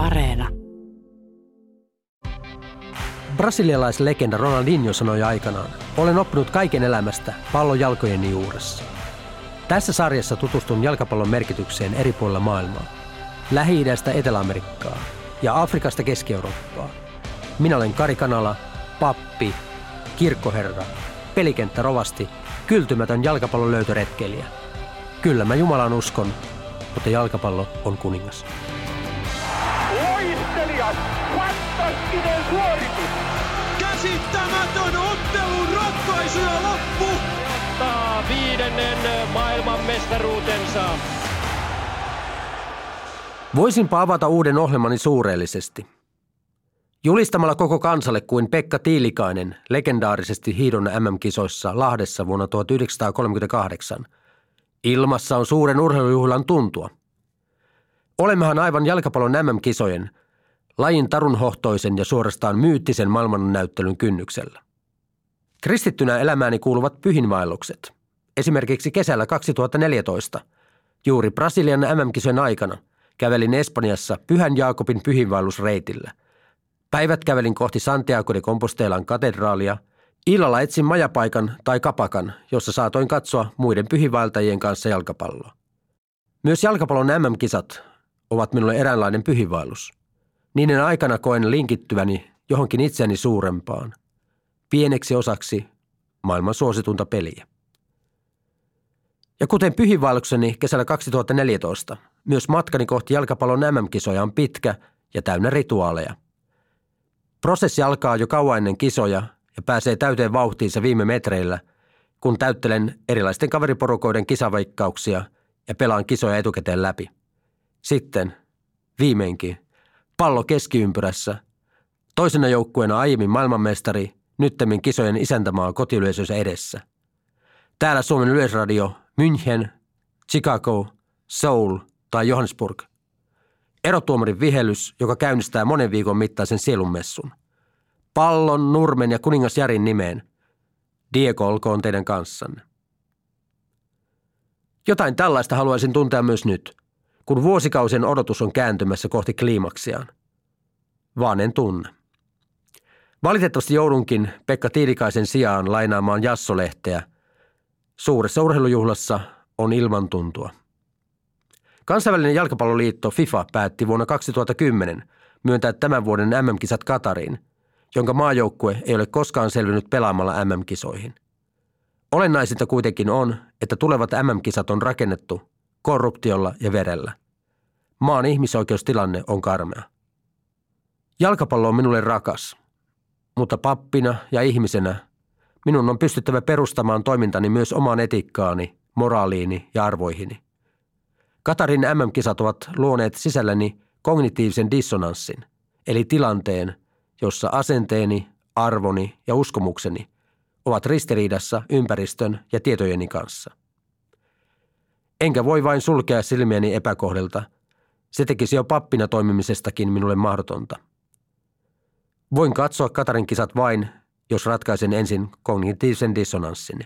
Areena. Brasilialaislegenda Ronaldinho sanoi aikanaan, olen oppinut kaiken elämästä pallon jalkojeni juuressa. Tässä sarjassa tutustun jalkapallon merkitykseen eri puolilla maailmaa. Lähi-idästä Etelä-Amerikkaa ja Afrikasta Keski-Eurooppaa. Minä olen Kari Kanala, pappi, kirkkoherra, pelikenttä rovasti, kyltymätön jalkapallon löytöretkeilijä. Kyllä mä Jumalan uskon, mutta jalkapallo on kuningas. Viidennen maailmanmestaruutensa. Voisinpa avata uuden ohjelmani suureellisesti. Julistamalla koko kansalle kuin Pekka Tiilikainen legendaarisesti hiidon MM-kisoissa Lahdessa vuonna 1938. Ilmassa on suuren urheilujuhlan tuntua. Olemmehan aivan jalkapallon MM-kisojen, lajin tarunhohtoisen ja suorastaan myyttisen maailmannäyttelyn kynnyksellä. Kristittynä elämääni kuuluvat pyhinvaellukset. Esimerkiksi kesällä 2014, juuri Brasilian MM-kisojen aikana, kävelin Espanjassa Pyhän Jaakobin pyhinvaellusreitillä. Päivät kävelin kohti Santiago de Compostelan katedraalia. Illalla etsin majapaikan tai kapakan, jossa saatoin katsoa muiden pyhinvaeltajien kanssa jalkapalloa. Myös jalkapallon MM-kisat ovat minulle eräänlainen pyhinvaellus. Niiden aikana koen linkittyväni johonkin itseni suurempaan, pieneksi osaksi maailman suositunta peliä. Ja kuten pyhiinvaellukseni kesällä 2014, myös matkani kohti jalkapallon MM-kisoja on pitkä ja täynnä rituaaleja. Prosessi alkaa jo kauan ennen kisoja ja pääsee täyteen vauhtiinsa viime metreillä, kun täyttelen erilaisten kaveriporukoiden kisaveikkauksia ja pelaan kisoja etukäteen läpi. Sitten, viimeinkin, pallo keskiympyrässä, toisena joukkueena aiemmin maailmanmestari, nyttemmin kisojen isäntämaa kotiyleisönsä edessä. Täällä Suomen yleisradio, München, Chicago, Seoul tai Johannesburg. Erotuomarin vihellys, joka käynnistää monen viikon mittaisen sielunmessun. Pallon, nurmen ja kuningas Jarin nimeen. Diego olkoon teidän kanssanne. Jotain tällaista haluaisin tuntea myös nyt, kun vuosikausien odotus on kääntymässä kohti kliimaksiaan. Vaan en tunne. Valitettavasti joudunkin Pekka Tiilikaisen sijaan lainaamaan Jassolehteä. Suuressa urheilujuhlassa on ilmantuntua. Kansainvälinen jalkapalloliitto FIFA päätti vuonna 2010 myöntää tämän vuoden MM-kisat Katariin, jonka maajoukkue ei ole koskaan selvinnyt pelaamalla MM-kisoihin. Olennaisinta kuitenkin on, että tulevat MM-kisat on rakennettu korruptiolla ja verellä. Maan ihmisoikeustilanne on karmea. Jalkapallo on minulle rakas, mutta pappina ja ihmisenä minun on pystyttävä perustamaan toimintani myös omaan etiikkaani, moraaliini ja arvoihini. Katarin MM-kisat ovat luoneet sisälläni kognitiivisen dissonanssin, eli tilanteen, jossa asenteeni, arvoni ja uskomukseni ovat ristiriidassa ympäristön ja tietojeni kanssa. Enkä voi vain sulkea silmiäni epäkohdilta. Se tekisi jo pappina toimimisestakin minulle mahdotonta. Voin katsoa Katarin kisat vain, jos ratkaisen ensin kognitiivisen dissonanssini.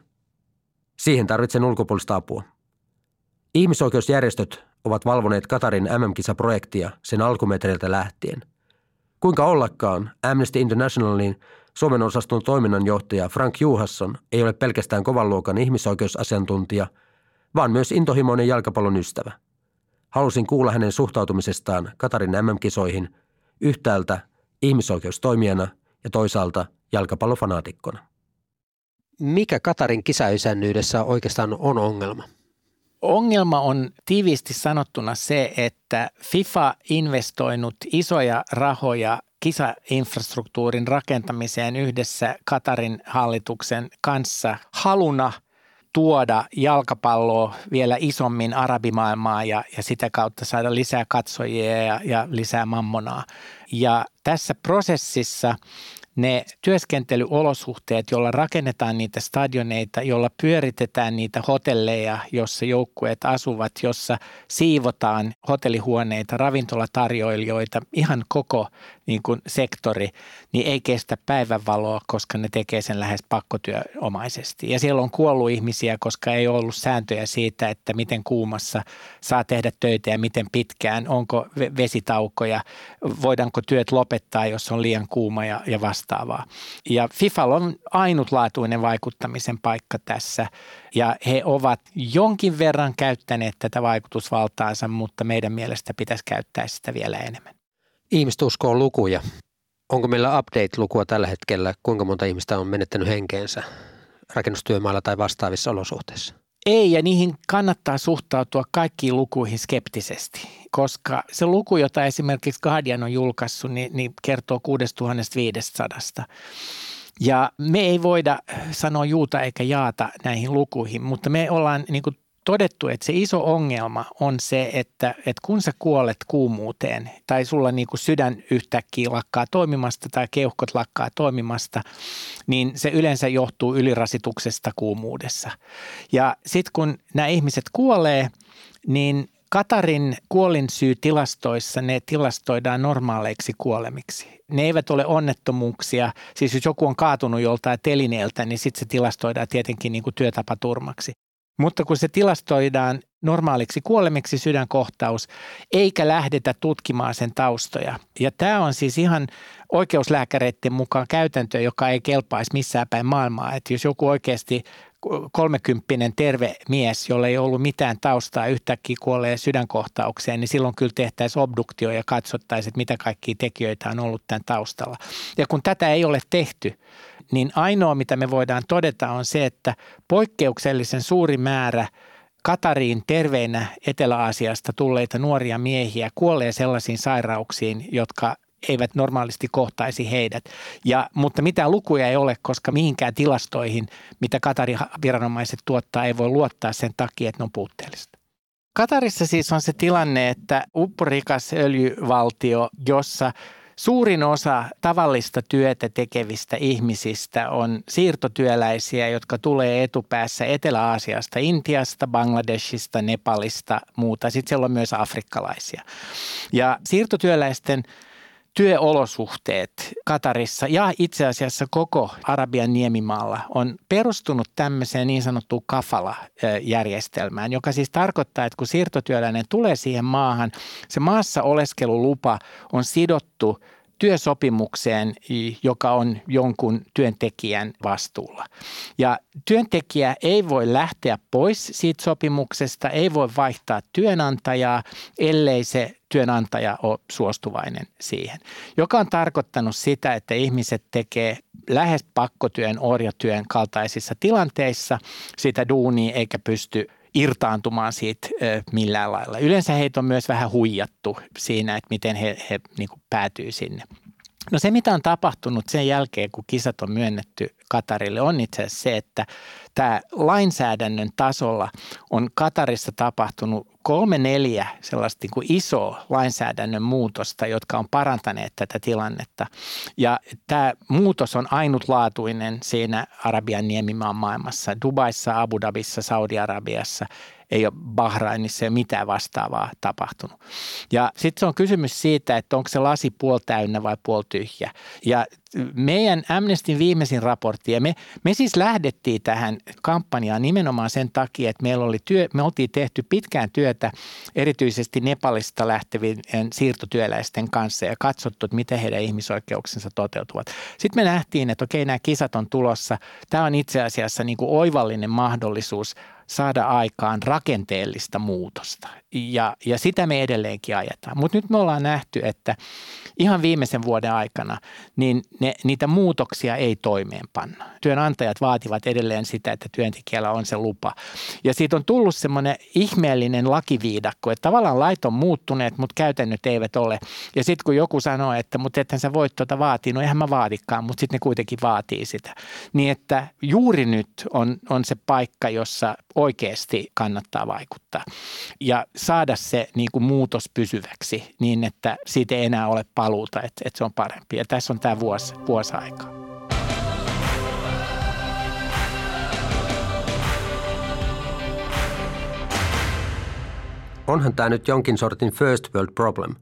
Siihen tarvitsen ulkopuolista apua. Ihmisoikeusjärjestöt ovat valvoneet Katarin MM-kisaprojektia sen alkumetreiltä lähtien. Kuinka ollakaan, Amnesty Internationalin Suomen osaston toiminnanjohtaja Frank Juhasson ei ole pelkästään kovan luokan ihmisoikeusasiantuntija, vaan myös intohimoinen jalkapallon ystävä. Halusin kuulla hänen suhtautumisestaan Katarin MM-kisoihin yhtäältä ihmisoikeustoimijana ja toisaalta jalkapallofanatikkona. Mikä Katarin kisaisännyydessä oikeastaan on ongelma? Ongelma on tiiviisti sanottuna se, että FIFA investoinut isoja rahoja kisainfrastruktuurin rakentamiseen yhdessä Katarin hallituksen kanssa haluna tuoda jalkapalloa vielä isommin arabimaailmaa ja, ja sitä kautta saada lisää katsojia ja, ja lisää mammonaa. Ja tässä prosessissa ne työskentelyolosuhteet, joilla rakennetaan niitä stadioneita, jolla pyöritetään niitä hotelleja, jossa joukkueet asuvat, jossa siivotaan hotellihuoneita, ravintolatarjoilijoita, ihan koko niin kuin sektori, niin ei kestä päivänvaloa, koska ne tekee sen lähes pakkotyöomaisesti. Ja siellä on kuollut ihmisiä, koska ei ollut sääntöjä siitä, että miten kuumassa saa tehdä töitä ja miten pitkään, onko vesitaukoja, voidaanko työt lopettaa, jos on liian kuuma ja, ja vastaavaa. Ja FIFA on ainutlaatuinen vaikuttamisen paikka tässä ja he ovat jonkin verran käyttäneet tätä vaikutusvaltaansa, mutta meidän mielestä pitäisi käyttää sitä vielä enemmän. Ihmiset uskoo lukuja. Onko meillä update-lukua tällä hetkellä, kuinka monta ihmistä on menettänyt henkeensä rakennustyömailla tai vastaavissa olosuhteissa? Ei, ja niihin kannattaa suhtautua kaikkiin lukuihin skeptisesti, koska se luku, jota esimerkiksi Guardian on julkaissut, niin, niin kertoo 6500. Ja me ei voida sanoa juuta eikä jaata näihin lukuihin, mutta me ollaan niin kuin todettu, että se iso ongelma on se, että, että kun sä kuolet kuumuuteen tai sulla niin kuin sydän yhtäkkiä lakkaa toimimasta tai keuhkot lakkaa toimimasta, niin se yleensä johtuu ylirasituksesta kuumuudessa. Ja sitten kun nämä ihmiset kuolee, niin Katarin kuolinsyytilastoissa ne tilastoidaan normaaleiksi kuolemiksi. Ne eivät ole onnettomuuksia, siis jos joku on kaatunut joltain telineeltä, niin sitten se tilastoidaan tietenkin niin kuin työtapaturmaksi. Mutta kun se tilastoidaan normaaliksi kuolemiksi sydänkohtaus, eikä lähdetä tutkimaan sen taustoja. Ja tämä on siis ihan oikeuslääkäreiden mukaan käytäntö, joka ei kelpaisi missään päin maailmaa. Että jos joku oikeasti kolmekymppinen terve mies, jolla ei ollut mitään taustaa, yhtäkkiä kuolee sydänkohtaukseen, niin silloin kyllä tehtäisiin obduktio ja katsottaisiin, että mitä kaikkia tekijöitä on ollut tämän taustalla. Ja kun tätä ei ole tehty, niin ainoa mitä me voidaan todeta on se, että poikkeuksellisen suuri määrä Katariin terveinä Etelä-Aasiasta tulleita nuoria miehiä kuolee sellaisiin sairauksiin, jotka eivät normaalisti kohtaisi heidät. Ja, mutta mitään lukuja ei ole, koska mihinkään tilastoihin, mitä Katarin viranomaiset tuottaa, ei voi luottaa sen takia, että ne on puutteellista. Katarissa siis on se tilanne, että upporikas öljyvaltio, jossa Suurin osa tavallista työtä tekevistä ihmisistä on siirtotyöläisiä, jotka tulee etupäässä Etelä-Aasiasta, Intiasta, Bangladeshista, Nepalista, muuta. Sitten siellä on myös afrikkalaisia. Ja siirtotyöläisten työolosuhteet Katarissa ja itse asiassa koko Arabian niemimaalla on perustunut tämmöiseen niin sanottuun kafala-järjestelmään, joka siis tarkoittaa, että kun siirtotyöläinen tulee siihen maahan, se maassa oleskelulupa on sidottu työsopimukseen, joka on jonkun työntekijän vastuulla. Ja työntekijä ei voi lähteä pois siitä sopimuksesta, ei voi vaihtaa työnantajaa, ellei se työnantaja ole suostuvainen siihen, joka on tarkoittanut sitä, että ihmiset tekee lähes pakkotyön, orjatyön kaltaisissa tilanteissa sitä duunia eikä pysty irtaantumaan siitä millään lailla. Yleensä heitä on myös vähän huijattu siinä, että miten he, he niin päätyy sinne. No se, mitä on tapahtunut sen jälkeen, kun kisat on myönnetty Katarille, on itse asiassa se, että tämä lainsäädännön tasolla on Katarissa tapahtunut kolme neljä sellaista niin kuin isoa lainsäädännön muutosta, jotka on parantaneet tätä tilannetta. Ja tämä muutos on ainutlaatuinen siinä Arabian niemimaan maailmassa, Dubaissa, Abu Dhabissa, Saudi-Arabiassa ei ole Bahrainissa ja mitään vastaavaa tapahtunut. Ja sitten se on kysymys siitä, että onko se lasi puol täynnä vai puol tyhjä. Ja meidän Amnestin viimeisin raportti, ja me, me siis lähdettiin tähän kampanjaan nimenomaan sen takia, että meillä oli työ, me oltiin tehty pitkään työtä erityisesti Nepalista lähtevien siirtotyöläisten kanssa ja katsottu, että miten heidän ihmisoikeuksensa toteutuvat. Sitten me nähtiin, että okei, nämä kisat on tulossa. Tämä on itse asiassa niin kuin oivallinen mahdollisuus saada aikaan rakenteellista muutosta. Ja, ja sitä me edelleenkin ajetaan. Mutta nyt me ollaan nähty, että ihan viimeisen vuoden aikana niin ne, niitä muutoksia ei toimeenpanna. Työnantajat vaativat edelleen sitä, että työntekijällä on se lupa. Ja siitä on tullut semmoinen ihmeellinen lakiviidakko, että tavallaan lait on muuttuneet, mutta käytännöt eivät ole. Ja sitten kun joku sanoo, että mutta ethän sä voit tuota vaatia, no eihän mä vaadikaan, mutta sitten ne kuitenkin vaatii sitä. Niin että juuri nyt on, on se paikka, jossa oikeasti kannattaa vaikuttaa. Ja saada se niin kuin muutos pysyväksi niin, että siitä ei enää ole paluuta, että, että se on parempi. Ja tässä on tämä vuosi, vuosi aikaa. Onhan tämä nyt jonkin sortin first world problem.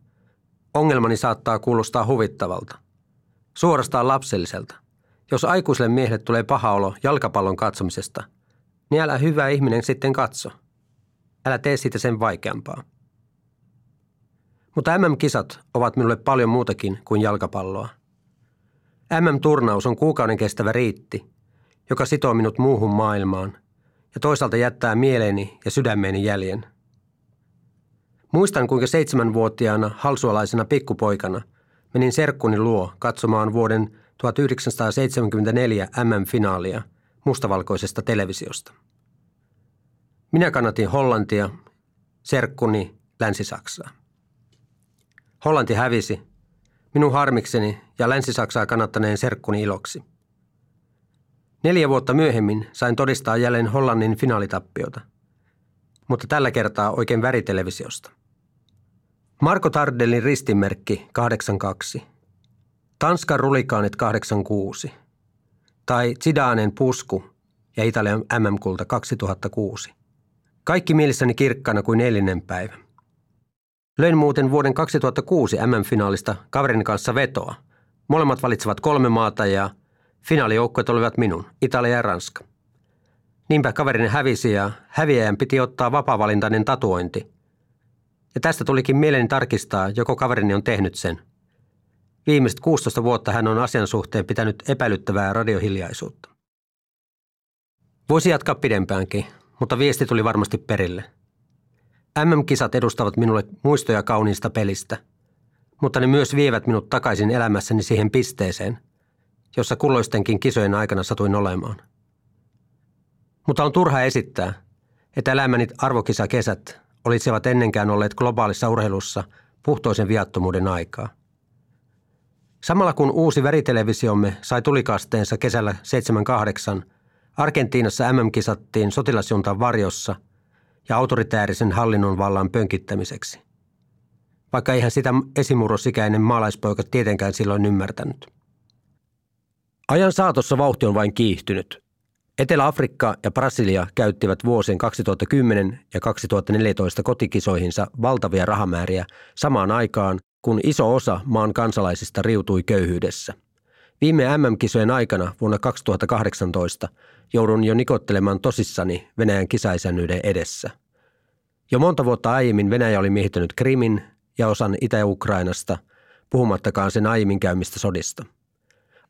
Ongelmani saattaa kuulostaa huvittavalta. Suorastaan lapselliselta. Jos aikuiselle miehelle tulee paha olo jalkapallon katsomisesta, niin älä hyvä ihminen sitten katso. Älä tee siitä sen vaikeampaa. Mutta MM-kisat ovat minulle paljon muutakin kuin jalkapalloa. MM-turnaus on kuukauden kestävä riitti, joka sitoo minut muuhun maailmaan ja toisaalta jättää mieleeni ja sydämeeni jäljen. Muistan, kuinka seitsemänvuotiaana halsualaisena pikkupoikana menin serkkuni luo katsomaan vuoden 1974 MM-finaalia mustavalkoisesta televisiosta. Minä kannatin Hollantia, serkkuni Länsi-Saksaa. Hollanti hävisi, minun harmikseni ja Länsi-Saksaa kannattaneen serkkuni iloksi. Neljä vuotta myöhemmin sain todistaa jälleen Hollannin finaalitappiota, mutta tällä kertaa oikein väritelevisiosta. Marko Tardellin ristimerkki 82. Tanskan rulikaanit 86. Tai Zidanen pusku ja Italian MM-kulta 2006. Kaikki mielessäni kirkkana kuin eilinen päivä. Löin muuten vuoden 2006 MM-finaalista kaverin kanssa vetoa. Molemmat valitsevat kolme maata ja finaalijoukkueet olivat minun, Italia ja Ranska. Niinpä kaverini hävisi ja häviäjän piti ottaa vapaa-valintainen tatuointi – ja tästä tulikin mieleeni tarkistaa, joko kaverini on tehnyt sen. Viimeiset 16 vuotta hän on asian suhteen pitänyt epäilyttävää radiohiljaisuutta. Voisi jatkaa pidempäänkin, mutta viesti tuli varmasti perille. MM-kisat edustavat minulle muistoja kauniista pelistä, mutta ne myös vievät minut takaisin elämässäni siihen pisteeseen, jossa kulloistenkin kisojen aikana satuin olemaan. Mutta on turha esittää, että elämäni arvokisakesät olisivat ennenkään olleet globaalissa urheilussa puhtoisen viattomuuden aikaa. Samalla kun uusi väritelevisiomme sai tulikasteensa kesällä 78, Argentiinassa MM kisattiin sotilasjuntan varjossa ja autoritäärisen hallinnon vallan pönkittämiseksi. Vaikka eihän sitä esimurrosikäinen maalaispoika tietenkään silloin ymmärtänyt. Ajan saatossa vauhti on vain kiihtynyt. Etelä-Afrikka ja Brasilia käyttivät vuosien 2010 ja 2014 kotikisoihinsa valtavia rahamääriä samaan aikaan, kun iso osa maan kansalaisista riutui köyhyydessä. Viime MM-kisojen aikana vuonna 2018 joudun jo nikottelemaan tosissani Venäjän kisaisännyyden edessä. Jo monta vuotta aiemmin Venäjä oli miehittänyt Krimin ja osan Itä-Ukrainasta, puhumattakaan sen aiemmin käymistä sodista –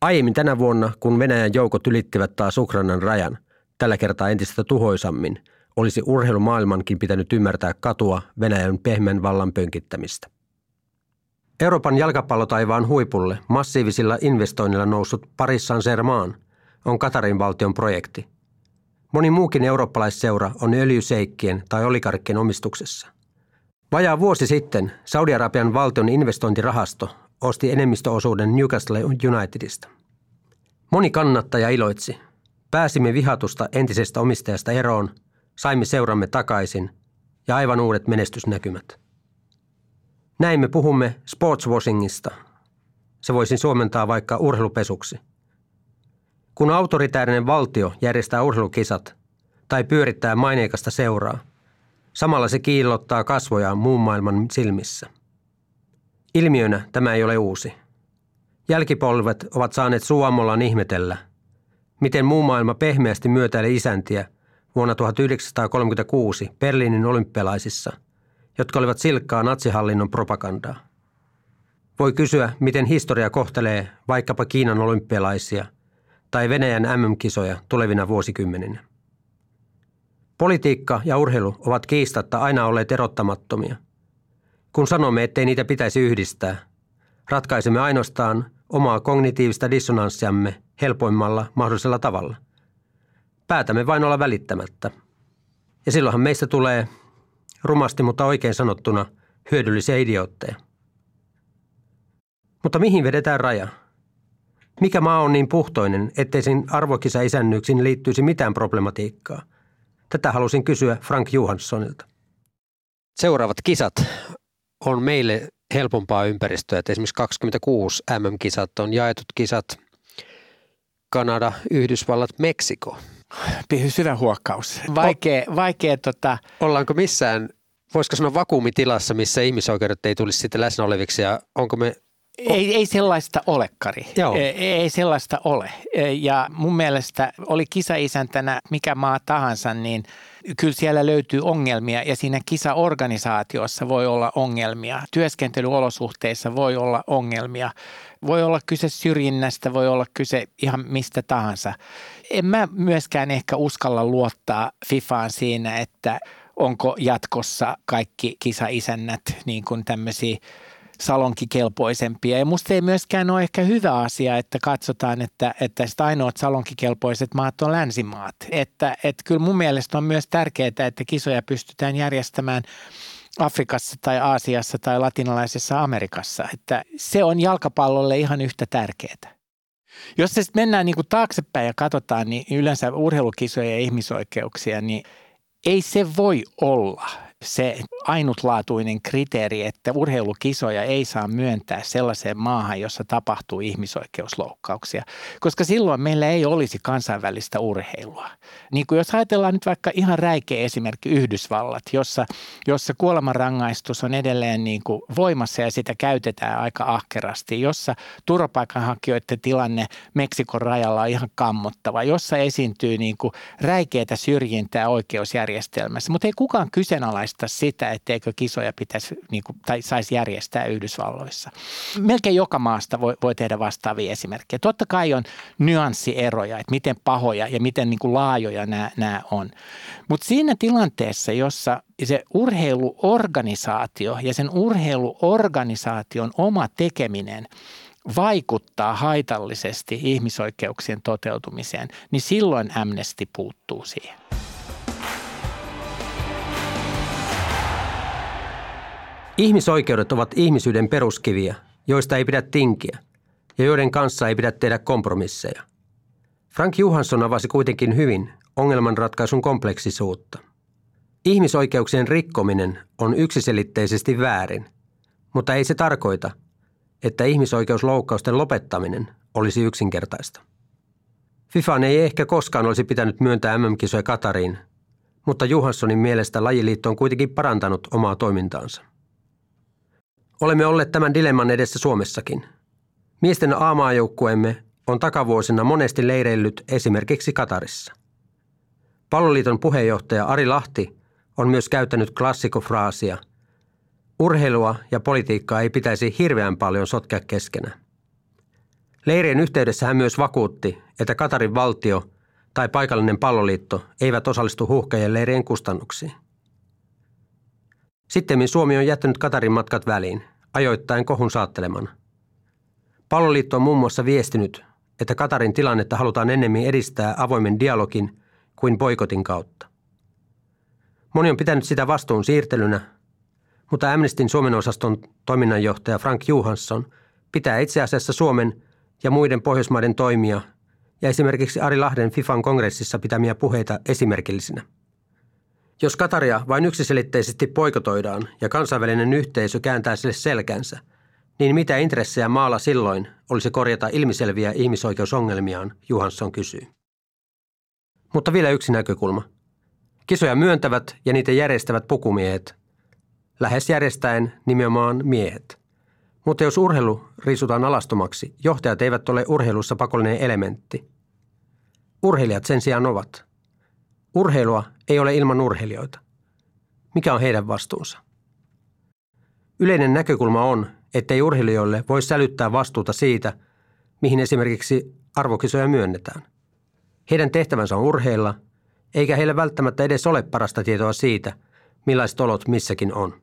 Aiemmin tänä vuonna, kun Venäjän joukot ylittivät taas Ukrainan rajan, tällä kertaa entistä tuhoisammin, olisi urheilumaailmankin pitänyt ymmärtää katua Venäjän pehmeän vallan pönkittämistä. Euroopan jalkapallotaivaan huipulle massiivisilla investoinnilla noussut Paris Saint-Germain on Katarin valtion projekti. Moni muukin eurooppalaisseura on öljyseikkien tai olikarkkien omistuksessa. Vajaa vuosi sitten Saudi-Arabian valtion investointirahasto osti enemmistöosuuden Newcastle Unitedista. Moni kannattaja iloitsi. Pääsimme vihatusta entisestä omistajasta eroon, saimme seuramme takaisin ja aivan uudet menestysnäkymät. Näin me puhumme sportswashingista. Se voisin suomentaa vaikka urheilupesuksi. Kun autoritäärinen valtio järjestää urheilukisat tai pyörittää maineikasta seuraa, samalla se kiillottaa kasvojaan muun maailman silmissä – Ilmiönä tämä ei ole uusi. Jälkipolvet ovat saaneet Suomollaan ihmetellä, miten muu maailma pehmeästi myötäili isäntiä vuonna 1936 Berliinin olympialaisissa, jotka olivat silkkaa natsihallinnon propagandaa. Voi kysyä, miten historia kohtelee vaikkapa Kiinan olympialaisia tai Venäjän MM-kisoja tulevina vuosikymmeninä. Politiikka ja urheilu ovat kiistatta aina olleet erottamattomia – kun sanomme, ettei niitä pitäisi yhdistää, ratkaisemme ainoastaan omaa kognitiivista dissonanssiamme helpoimmalla mahdollisella tavalla. Päätämme vain olla välittämättä. Ja silloinhan meistä tulee, rumasti mutta oikein sanottuna, hyödyllisiä idiootteja. Mutta mihin vedetään raja? Mikä maa on niin puhtoinen, ettei sen arvokisa isännyyksiin liittyisi mitään problematiikkaa? Tätä halusin kysyä Frank Johanssonilta. Seuraavat kisat on meille helpompaa ympäristöä. Että esimerkiksi 26 MM-kisat on jaetut kisat Kanada, Yhdysvallat, Meksiko. Syvä huokkaus. Vaikea, vaikea tota... Ollaanko missään, voisiko sanoa vakuumitilassa, missä ihmisoikeudet ei tulisi sitten läsnä oleviksi ja onko me ei, ei sellaista ole, Kari. Joo. Ei, ei sellaista ole. Ja mun mielestä oli kisaisäntänä mikä maa tahansa, niin kyllä siellä löytyy ongelmia ja siinä kisaorganisaatiossa voi olla ongelmia. Työskentelyolosuhteissa voi olla ongelmia. Voi olla kyse syrjinnästä, voi olla kyse ihan mistä tahansa. En mä myöskään ehkä uskalla luottaa FIFAan siinä, että onko jatkossa kaikki kisaisännät niin kuin tämmöisiä salonkikelpoisempia. Ja musta ei myöskään ole ehkä hyvä asia, että katsotaan, että, että ainoat salonkikelpoiset maat on länsimaat. Että, että kyllä mun mielestä on myös tärkeää, että kisoja pystytään järjestämään Afrikassa tai Aasiassa tai latinalaisessa Amerikassa. Että se on jalkapallolle ihan yhtä tärkeää. Jos se mennään niin kuin taaksepäin ja katsotaan, niin yleensä urheilukisoja ja ihmisoikeuksia, niin ei se voi olla se ainutlaatuinen kriteeri, että urheilukisoja ei saa myöntää sellaiseen maahan, jossa tapahtuu ihmisoikeusloukkauksia, koska silloin meillä ei olisi kansainvälistä urheilua. Niin kuin jos ajatellaan nyt vaikka ihan räikeä esimerkki Yhdysvallat, jossa, jossa kuolemanrangaistus on edelleen niin kuin voimassa ja sitä käytetään aika ahkerasti, jossa turvapaikanhakijoiden tilanne Meksikon rajalla on ihan kammottava, jossa esiintyy niin kuin räikeätä syrjintää oikeusjärjestelmässä, mutta ei kukaan kyseenalaista sitä, etteikö kisoja pitäisi niin kuin, tai saisi järjestää Yhdysvalloissa. Melkein joka maasta voi, voi tehdä vastaavia esimerkkejä. Totta kai on nyanssieroja, että miten pahoja ja miten niin kuin laajoja nämä, nämä on. Mutta siinä tilanteessa, jossa se urheiluorganisaatio ja sen urheiluorganisaation oma tekeminen vaikuttaa haitallisesti ihmisoikeuksien toteutumiseen, niin silloin Amnesty puuttuu siihen. Ihmisoikeudet ovat ihmisyyden peruskiviä, joista ei pidä tinkiä ja joiden kanssa ei pidä tehdä kompromisseja. Frank Johansson avasi kuitenkin hyvin ongelmanratkaisun kompleksisuutta. Ihmisoikeuksien rikkominen on yksiselitteisesti väärin, mutta ei se tarkoita, että ihmisoikeusloukkausten lopettaminen olisi yksinkertaista. FIFAn ei ehkä koskaan olisi pitänyt myöntää MM-kisoja Katariin, mutta Johanssonin mielestä lajiliitto on kuitenkin parantanut omaa toimintaansa. Olemme olleet tämän dilemman edessä Suomessakin. Miesten A-maajoukkueemme on takavuosina monesti leireillyt esimerkiksi Katarissa. Palloliiton puheenjohtaja Ari Lahti on myös käyttänyt klassikofraasia Urheilua ja politiikkaa ei pitäisi hirveän paljon sotkea keskenään. Leirien yhteydessä hän myös vakuutti, että Katarin valtio tai paikallinen palloliitto eivät osallistu huuhkajien leirien kustannuksiin. Sitten Suomi on jättänyt Katarin matkat väliin ajoittain kohun saattelemana. Palloliitto on muun muassa viestinyt, että Katarin tilannetta halutaan ennemmin edistää avoimen dialogin kuin boikotin kautta. Moni on pitänyt sitä vastuun siirtelynä, mutta Amnestin Suomen osaston toiminnanjohtaja Frank Johansson pitää itse asiassa Suomen ja muiden Pohjoismaiden toimia ja esimerkiksi Ari Lahden FIFAn kongressissa pitämiä puheita esimerkillisinä. Jos Kataria vain yksiselitteisesti poikotoidaan ja kansainvälinen yhteisö kääntää sille selkänsä, niin mitä intressejä maalla silloin olisi korjata ilmiselviä ihmisoikeusongelmiaan, Johansson kysyy. Mutta vielä yksi näkökulma. Kisoja myöntävät ja niitä järjestävät pukumiehet, lähes järjestäen nimenomaan miehet. Mutta jos urheilu riisutaan alastomaksi, johtajat eivät ole urheilussa pakollinen elementti. Urheilijat sen sijaan ovat – Urheilua ei ole ilman urheilijoita. Mikä on heidän vastuunsa? Yleinen näkökulma on, ettei urheilijoille voi sälyttää vastuuta siitä, mihin esimerkiksi arvokisoja myönnetään. Heidän tehtävänsä on urheilla, eikä heillä välttämättä edes ole parasta tietoa siitä, millaiset olot missäkin on.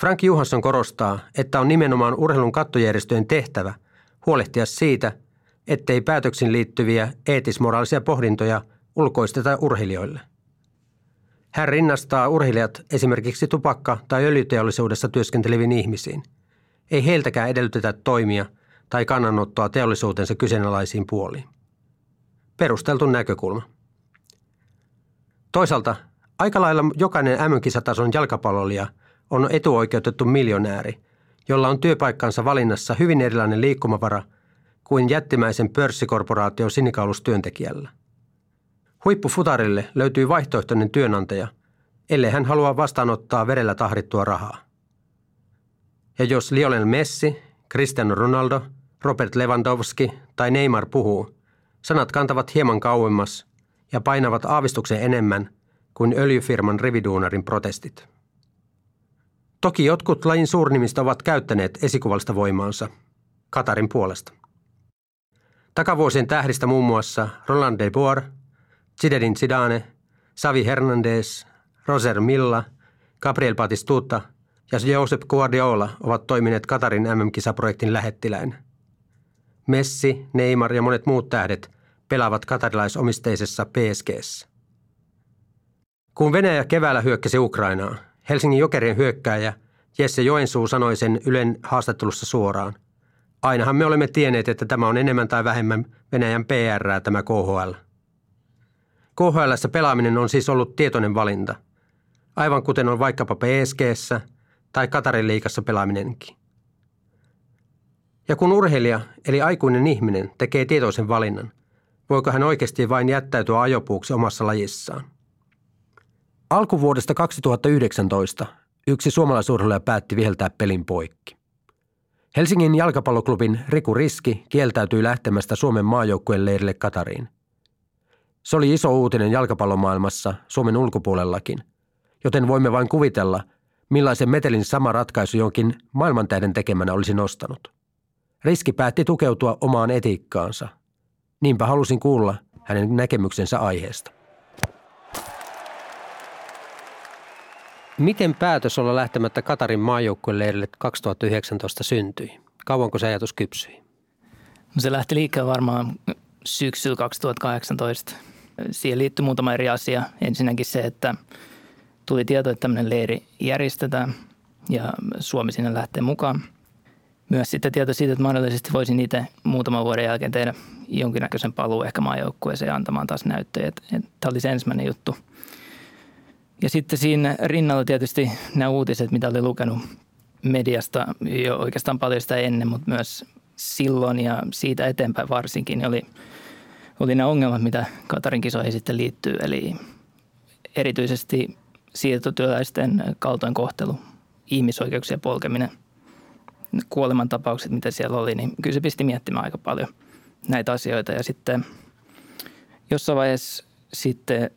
Frank Johansson korostaa, että on nimenomaan urheilun kattojärjestöjen tehtävä huolehtia siitä, ettei päätöksiin liittyviä eetismoraalisia pohdintoja – ulkoisteta urheilijoille. Hän rinnastaa urheilijat esimerkiksi tupakka- tai öljyteollisuudessa työskenteleviin ihmisiin. Ei heiltäkään edellytetä toimia tai kannanottoa teollisuutensa kyseenalaisiin puoliin. Perusteltu näkökulma. Toisaalta aika lailla jokainen MM-kisatason jalkapalloilija on etuoikeutettu miljonääri, jolla on työpaikkansa valinnassa hyvin erilainen liikkumavara kuin jättimäisen pörssikorporaation sinikaulustyöntekijällä. Huippufutarille löytyy vaihtoehtoinen työnantaja, ellei hän halua vastaanottaa verellä tahdittua rahaa. Ja jos Lionel Messi, Cristiano Ronaldo, Robert Lewandowski tai Neymar puhuu, sanat kantavat hieman kauemmas ja painavat aavistuksen enemmän kuin öljyfirman rividuunarin protestit. Toki jotkut lajin suurnimista ovat käyttäneet esikuvallista voimaansa Katarin puolesta. Takavuosien tähdistä muun muassa Roland de Boer, Zinedine Zidane, Savi Hernandez, Roser Milla, Gabriel Batistuta ja Josep Guardiola ovat toimineet Katarin MM-kisaprojektin lähettiläin. Messi, Neymar ja monet muut tähdet pelaavat katarilaisomisteisessa PSGssä. Kun Venäjä keväällä hyökkäsi Ukrainaa, Helsingin jokerien hyökkääjä Jesse Joensuu sanoi sen Ylen haastattelussa suoraan. Ainahan me olemme tienneet, että tämä on enemmän tai vähemmän Venäjän PR tämä KHL. KHLssä pelaaminen on siis ollut tietoinen valinta, aivan kuten on vaikkapa PSGssä tai Katarin liikassa pelaaminenkin. Ja kun urheilija, eli aikuinen ihminen, tekee tietoisen valinnan, voiko hän oikeasti vain jättäytyä ajopuuksi omassa lajissaan? Alkuvuodesta 2019 yksi suomalaisurheilija päätti viheltää pelin poikki. Helsingin jalkapalloklubin Riku Riski kieltäytyi lähtemästä Suomen maajoukkueen leirille Katariin. Se oli iso uutinen jalkapallomaailmassa Suomen ulkopuolellakin, joten voimme vain kuvitella, millaisen metelin sama ratkaisu jonkin maailmantähden tekemänä olisi nostanut. Riski päätti tukeutua omaan etiikkaansa. Niinpä halusin kuulla hänen näkemyksensä aiheesta. Miten päätös olla lähtemättä Katarin maajoukkueleirille 2019 syntyi? Kauanko se ajatus kypsyi? Se lähti liikkeelle varmaan syksyllä 2018. Siihen liittyi muutama eri asia. Ensinnäkin se, että tuli tieto, että tämmöinen leiri järjestetään ja Suomi sinne lähtee mukaan. Myös sitten tieto siitä, että mahdollisesti voisin itse muutaman vuoden jälkeen tehdä jonkinnäköisen paluu ehkä maajoukkueeseen antamaan taas näyttöjä. Tämä oli se ensimmäinen juttu – ja sitten siinä rinnalla tietysti nämä uutiset, mitä oli lukenut mediasta jo oikeastaan paljon sitä ennen, mutta myös silloin ja siitä eteenpäin varsinkin, niin oli, oli nämä ongelmat, mitä Katarin kisoihin sitten liittyy. Eli erityisesti siirtotyöläisten kaltoinkohtelu, ihmisoikeuksien polkeminen, kuolemantapaukset, mitä siellä oli, niin kyllä se pisti miettimään aika paljon näitä asioita. Ja sitten jossain vaiheessa sitten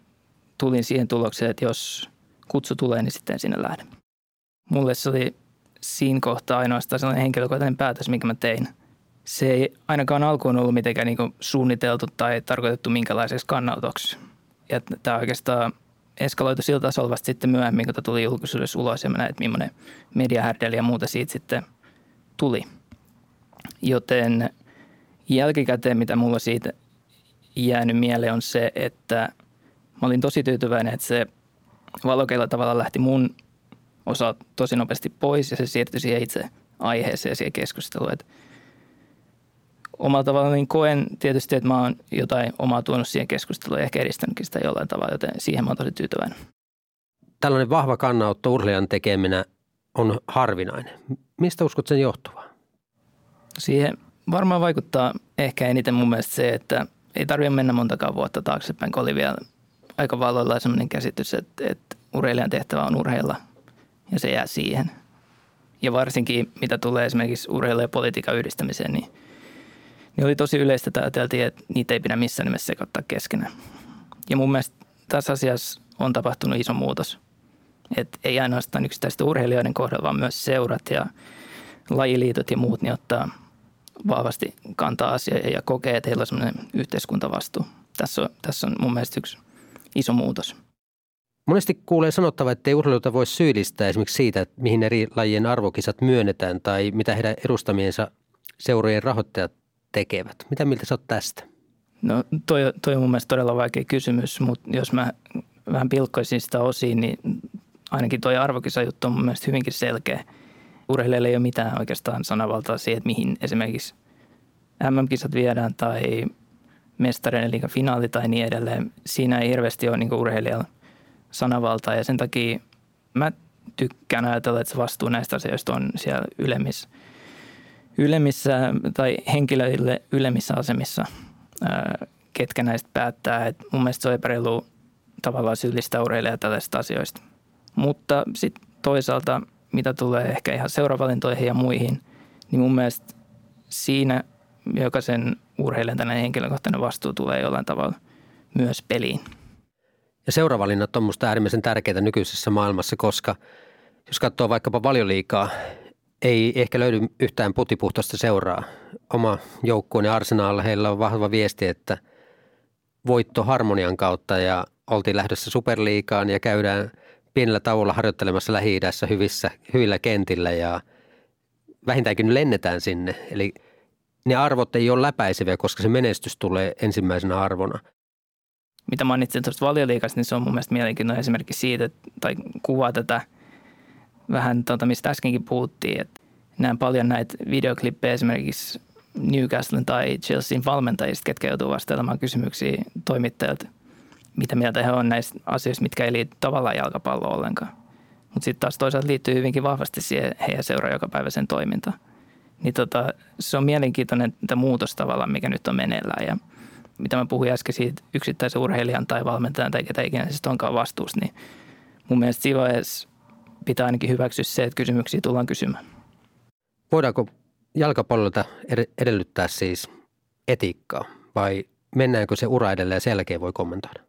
tulin siihen tulokseen, että jos kutsu tulee, niin sitten sinne lähden. Mulle se oli siinä kohtaa ainoastaan sellainen henkilökohtainen päätös, minkä mä tein. Se ei ainakaan alkuun ollut mitenkään niin suunniteltu tai tarkoitettu minkälaiseksi kannautoksi. Ja tämä oikeastaan eskaloitu sillä tasolla vasta sitten myöhemmin, kun tuli julkisuudessa ulos ja mä näin, että millainen mediahärdeli ja muuta siitä sitten tuli. Joten jälkikäteen, mitä mulla siitä jäänyt mieleen on se, että – mä olin tosi tyytyväinen, että se valokeila tavallaan lähti mun osa tosi nopeasti pois ja se siirtyi siihen itse aiheeseen ja siihen keskusteluun. Että omalla tavalla niin koen tietysti, että mä oon jotain omaa tuonut siihen keskusteluun ja ehkä edistänytkin sitä jollain tavalla, joten siihen mä oon tosi tyytyväinen. Tällainen vahva kannanotto urheilijan tekeminen on harvinainen. Mistä uskot sen johtuvaa? Siihen varmaan vaikuttaa ehkä eniten mun mielestä se, että ei tarvitse mennä montakaan vuotta taaksepäin, kun oli vielä aika valoilla sellainen käsitys, että, että urheilijan tehtävä on urheilla ja se jää siihen. Ja varsinkin mitä tulee esimerkiksi urheilu- ja politiikan yhdistämiseen, niin, niin oli tosi yleistä, että ajateltiin, että niitä ei pidä missään nimessä sekoittaa keskenään. Ja mun mielestä tässä asiassa on tapahtunut iso muutos. Että ei ainoastaan yksittäisten urheilijoiden kohdalla, vaan myös seurat ja lajiliitot ja muut, niin ottaa vahvasti kantaa asiaa ja kokee, että heillä on sellainen yhteiskuntavastuu. Tässä on, tässä on mun mielestä yksi iso muutos. Monesti kuulee sanottava, että ei urheilijoita voi syyllistää esimerkiksi siitä, että mihin eri lajien arvokisat myönnetään tai mitä heidän edustamiensa seurojen rahoittajat tekevät. Mitä miltä sä oot tästä? No toi, toi on mun mielestä todella vaikea kysymys, mutta jos mä vähän pilkkoisin sitä osiin, niin ainakin toi arvokisajuttu on mun mielestä hyvinkin selkeä. Urheilijalle ei ole mitään oikeastaan sanavaltaa siihen, että mihin esimerkiksi MM-kisat viedään tai mestareiden liigan finaali tai niin edelleen. Siinä ei hirveästi ole niin urheilijalla sanavaltaa ja sen takia mä tykkään ajatella, että se vastuu näistä asioista on siellä ylemmissä, ylemmissä tai henkilöille ylemmissä asemissa, ketkä näistä päättää. Et mun mielestä se on epäreilu tavallaan syyllistää urheilijaa tällaisista asioista. Mutta sitten toisaalta, mitä tulee ehkä ihan seuravalintoihin ja muihin, niin mun mielestä siinä jokaisen urheilijan tällainen henkilökohtainen vastuu tulee jollain tavalla myös peliin. Ja seuravalinnat on minusta äärimmäisen tärkeitä nykyisessä maailmassa, koska jos katsoo vaikkapa valioliikaa, ei ehkä löydy yhtään putipuhtoista seuraa. Oma joukkueen arsenaalla heillä on vahva viesti, että voitto harmonian kautta ja oltiin lähdössä superliikaan ja käydään pienellä tauolla harjoittelemassa lähi hyvissä, hyvillä kentillä ja vähintäänkin lennetään sinne. Eli ne arvot ei ole läpäiseviä, koska se menestys tulee ensimmäisenä arvona. Mitä mainitsin tuosta valioliikasta, niin se on mun mielestä mielenkiintoinen esimerkki siitä, tai kuvaa tätä vähän, tuota, mistä äskenkin puhuttiin, että näen paljon näitä videoklippejä esimerkiksi Newcastlen tai Chelsean valmentajista, ketkä joutuu vastaamaan kysymyksiä toimittajilta, mitä mieltä he on näistä asioista, mitkä ei liity tavallaan jalkapalloon ollenkaan. Mutta sitten taas toisaalta liittyy hyvinkin vahvasti siihen heidän seuraa jokapäiväisen toimintaan. Niin tota, se on mielenkiintoinen tämä muutos tavallaan, mikä nyt on meneillään. Ja mitä mä puhuin äsken siitä yksittäisen urheilijan tai valmentajan tai ketä ikinä siis onkaan vastuussa, niin mun mielestä vaiheessa pitää ainakin hyväksyä se, että kysymyksiä tullaan kysymään. Voidaanko jalkapallolta edellyttää siis etiikkaa vai mennäänkö se ura edelleen ja sen jälkeen voi kommentoida?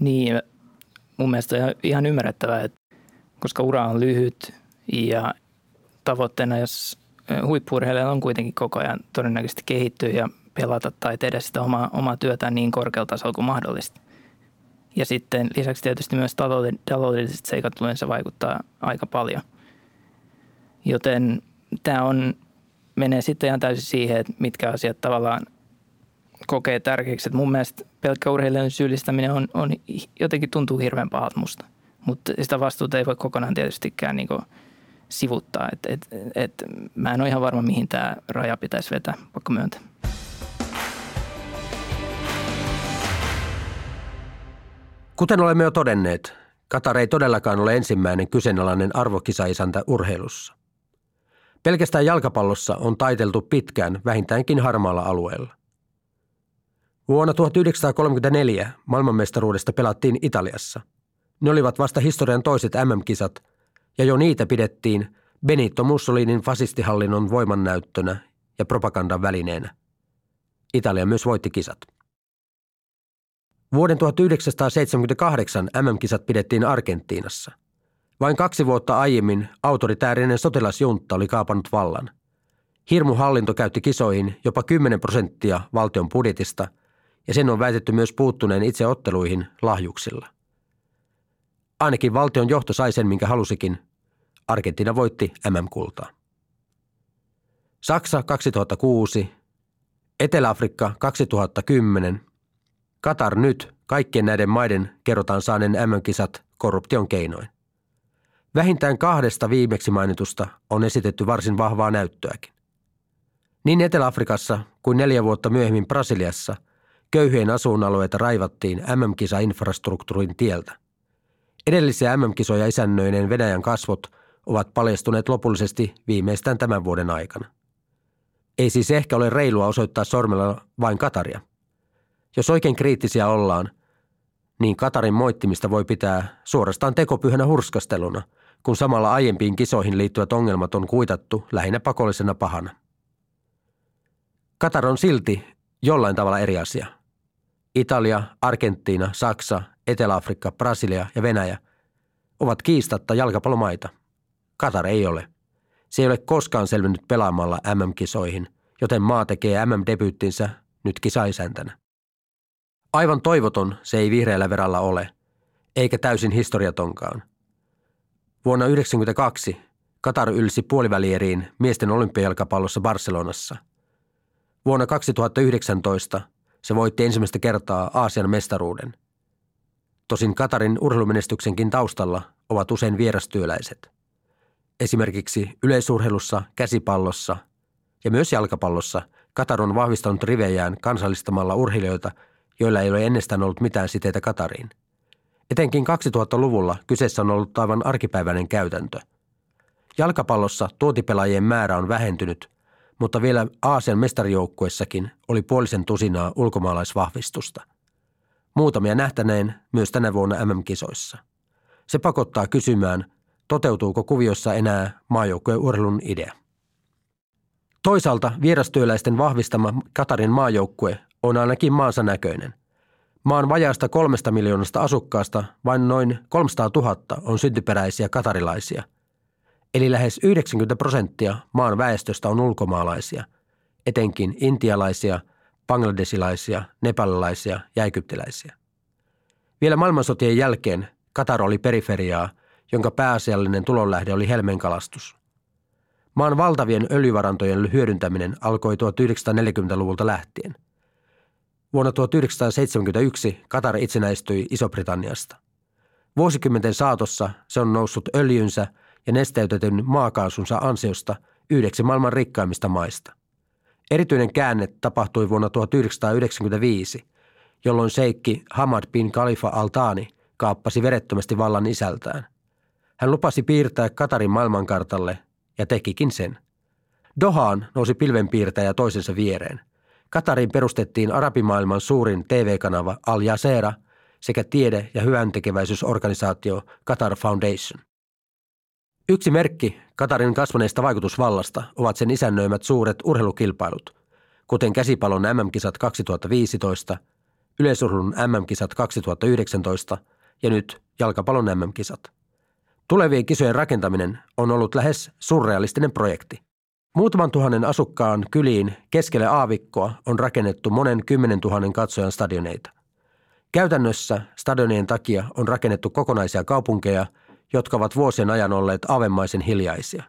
Niin, mun mielestä on ihan ymmärrettävää, että koska ura on lyhyt ja tavoitteena, jos huippurheilijalla on kuitenkin koko ajan todennäköisesti kehittyä ja pelata tai tehdä sitä omaa, omaa työtään niin korkealla tasolla kuin mahdollista. Ja sitten lisäksi tietysti myös taloudelliset seikat yleensä vaikuttaa aika paljon. Joten tämä on, menee sitten ihan täysin siihen, että mitkä asiat tavallaan kokee tärkeäksi. Että mun mielestä pelkkä urheilijan syyllistäminen on, on jotenkin tuntuu hirveän pahalta musta. Mutta sitä vastuuta ei voi kokonaan tietystikään niin sivuttaa. Et, et, et, mä en ole ihan varma, mihin tämä raja pitäisi vetää, pakko myöntää. Kuten olemme jo todenneet, Katar ei todellakaan ole ensimmäinen kyseenalainen arvokisaisäntä urheilussa. Pelkästään jalkapallossa on taiteltu pitkään vähintäänkin harmaalla alueella. Vuonna 1934 maailmanmestaruudesta pelattiin Italiassa. Ne olivat vasta historian toiset MM-kisat, ja jo niitä pidettiin Benito Mussolinin fasistihallinnon voimannäyttönä ja propagandan välineenä. Italia myös voitti kisat. Vuoden 1978 MM-kisat pidettiin Argentiinassa. Vain kaksi vuotta aiemmin autoritäärinen sotilasjuntta oli kaapannut vallan. Hirmuhallinto käytti kisoihin jopa 10 prosenttia valtion budjetista ja sen on väitetty myös puuttuneen itse otteluihin lahjuksilla. Ainakin valtion johto sai sen, minkä halusikin. Argentiina voitti MM-kultaa. Saksa 2006, Etelä-Afrikka 2010 Katar nyt, kaikkien näiden maiden kerrotaan saaneen MM-kisat korruption keinoin. Vähintään kahdesta viimeksi mainitusta on esitetty varsin vahvaa näyttöäkin. Niin Etelä-Afrikassa kuin neljä vuotta myöhemmin Brasiliassa köyhien asuinalueita raivattiin MM-kisa-infrastruktuurin tieltä. Edellisiä MM-kisoja isännöineen Venäjän kasvot ovat paljastuneet lopullisesti viimeistään tämän vuoden aikana. Ei siis ehkä ole reilua osoittaa sormella vain Kataria – jos oikein kriittisiä ollaan, niin Katarin moittimista voi pitää suorastaan tekopyhänä hurskasteluna, kun samalla aiempiin kisoihin liittyvät ongelmat on kuitattu lähinnä pakollisena pahana. Katar on silti jollain tavalla eri asia. Italia, Argentiina, Saksa, Etelä-Afrikka, Brasilia ja Venäjä ovat kiistatta jalkapallomaita. Katar ei ole. Se ei ole koskaan selvinnyt pelaamalla MM-kisoihin, joten maa tekee MM-debyyttinsä nyt kisaisäntänä. Aivan toivoton se ei vihreällä veralla ole, eikä täysin historiatonkaan. Vuonna 1992 Katar ylsi puolivälieriin miesten olympiajalkapallossa Barcelonassa. Vuonna 2019 se voitti ensimmäistä kertaa Aasian mestaruuden. Tosin Katarin urheilumenestyksenkin taustalla ovat usein vierastyöläiset. Esimerkiksi yleisurheilussa, käsipallossa ja myös jalkapallossa Katar on vahvistanut rivejään kansallistamalla urheilijoita – joilla ei ole ennestään ollut mitään siteitä Katariin. Etenkin 2000-luvulla kyseessä on ollut aivan arkipäiväinen käytäntö. Jalkapallossa tuotipelaajien määrä on vähentynyt, mutta vielä Aasian mestarijoukkuessakin oli puolisen tusinaa ulkomaalaisvahvistusta. Muutamia nähtäneen myös tänä vuonna MM-kisoissa. Se pakottaa kysymään, toteutuuko kuviossa enää maajoukkueen urheilun idea. Toisaalta vierastyöläisten vahvistama Katarin maajoukkue on ainakin maansa näköinen. Maan vajaasta kolmesta miljoonasta asukkaasta vain noin 300 000 on syntyperäisiä katarilaisia. Eli lähes 90 prosenttia maan väestöstä on ulkomaalaisia, etenkin intialaisia, bangladesilaisia, nepalilaisia ja egyptiläisiä. Vielä maailmansotien jälkeen Katar oli periferiaa, jonka pääasiallinen tulonlähde oli helmenkalastus. Maan valtavien öljyvarantojen hyödyntäminen alkoi 1940-luvulta lähtien. Vuonna 1971 Katar itsenäistyi Iso-Britanniasta. Vuosikymmenten saatossa se on noussut öljynsä ja nesteytetyn maakaasunsa ansiosta yhdeksi maailman rikkaimmista maista. Erityinen käänne tapahtui vuonna 1995, jolloin seikki Hamad bin Khalifa al-Thani kaappasi verettömästi vallan isältään. Hän lupasi piirtää Katarin maailmankartalle ja tekikin sen. Dohaan nousi pilvenpiirtäjä toisensa viereen. Katariin perustettiin arabimaailman suurin TV-kanava Al Jazeera sekä tiede- ja hyväntekeväisyysorganisaatio Qatar Foundation. Yksi merkki Katarin kasvaneesta vaikutusvallasta ovat sen isännöimät suuret urheilukilpailut, kuten käsipalon MM-kisat 2015, yleisurheilun MM-kisat 2019 ja nyt jalkapallon MM-kisat – Tulevien kisojen rakentaminen on ollut lähes surrealistinen projekti. Muutaman tuhannen asukkaan kyliin keskelle aavikkoa on rakennettu monen kymmenen tuhannen katsojan stadioneita. Käytännössä stadionien takia on rakennettu kokonaisia kaupunkeja, jotka ovat vuosien ajan olleet avemaisen hiljaisia.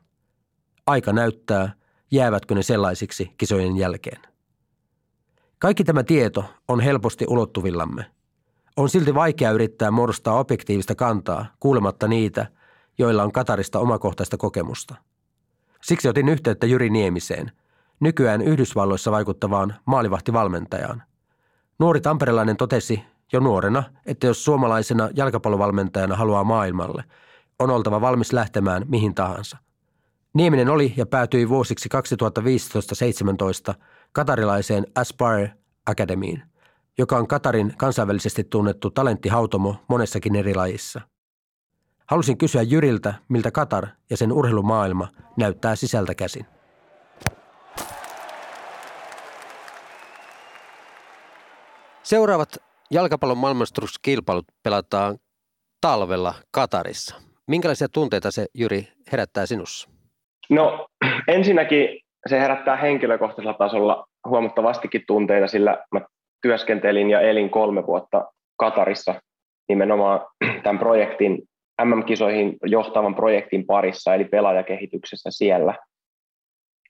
Aika näyttää, jäävätkö ne sellaisiksi kisojen jälkeen. Kaikki tämä tieto on helposti ulottuvillamme. On silti vaikea yrittää muodostaa objektiivista kantaa kuulematta niitä – joilla on Katarista omakohtaista kokemusta. Siksi otin yhteyttä Jyri Niemiseen, nykyään Yhdysvalloissa vaikuttavaan maalivahtivalmentajaan. Nuori tamperelainen totesi jo nuorena, että jos suomalaisena jalkapallovalmentajana haluaa maailmalle, on oltava valmis lähtemään mihin tahansa. Nieminen oli ja päätyi vuosiksi 2015-17 katarilaiseen Aspire Academyin, joka on Katarin kansainvälisesti tunnettu talenttihautomo monessakin eri lajissa. Halusin kysyä Jyriltä, miltä Katar ja sen urheilumaailma näyttää sisältä käsin. Seuraavat jalkapallon maailmanmestaruuskilpailut pelataan talvella Katarissa. Minkälaisia tunteita se, Jyri, herättää sinussa? No ensinnäkin se herättää henkilökohtaisella tasolla huomattavastikin tunteita, sillä mä työskentelin ja elin kolme vuotta Katarissa nimenomaan tämän projektin MM-kisoihin johtavan projektin parissa, eli pelaajakehityksessä siellä.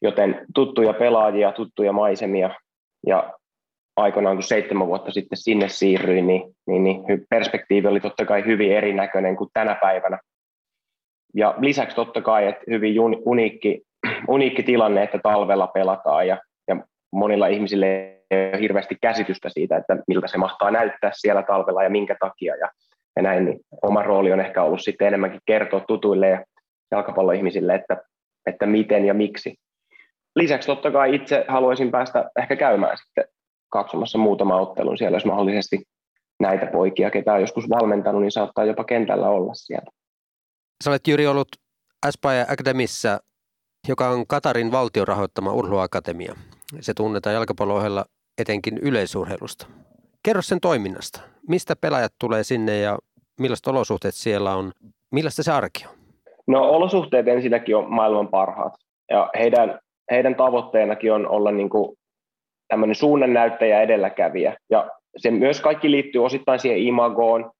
Joten tuttuja pelaajia, tuttuja maisemia, ja aikoinaan kun seitsemän vuotta sitten sinne siirryin, niin, niin, niin perspektiivi oli totta kai hyvin erinäköinen kuin tänä päivänä. Ja lisäksi totta kai, että hyvin uniikki, uniikki tilanne, että talvella pelataan, ja, ja monilla ihmisillä ei ole hirveästi käsitystä siitä, että miltä se mahtaa näyttää siellä talvella ja minkä takia. Ja ja näin, niin oma rooli on ehkä ollut sitten enemmänkin kertoa tutuille ja jalkapalloihmisille, että, että miten ja miksi. Lisäksi totta kai itse haluaisin päästä ehkä käymään sitten katsomassa muutama ottelun siellä, jos mahdollisesti näitä poikia, ketä on joskus valmentanut, niin saattaa jopa kentällä olla siellä. Sä olet Jyri ollut Aspire Academissa, joka on Katarin valtion rahoittama urheiluakatemia. Se tunnetaan jalkapallon ohella etenkin yleisurheilusta. Kerro sen toiminnasta. Mistä pelaajat tulee sinne ja millaiset olosuhteet siellä on? Millaista se arki on? No olosuhteet ensinnäkin on maailman parhaat. Ja heidän, heidän tavoitteenakin on olla niin kuin tämmöinen suunnannäyttäjä edelläkävijä. Ja se myös kaikki liittyy osittain siihen imagoon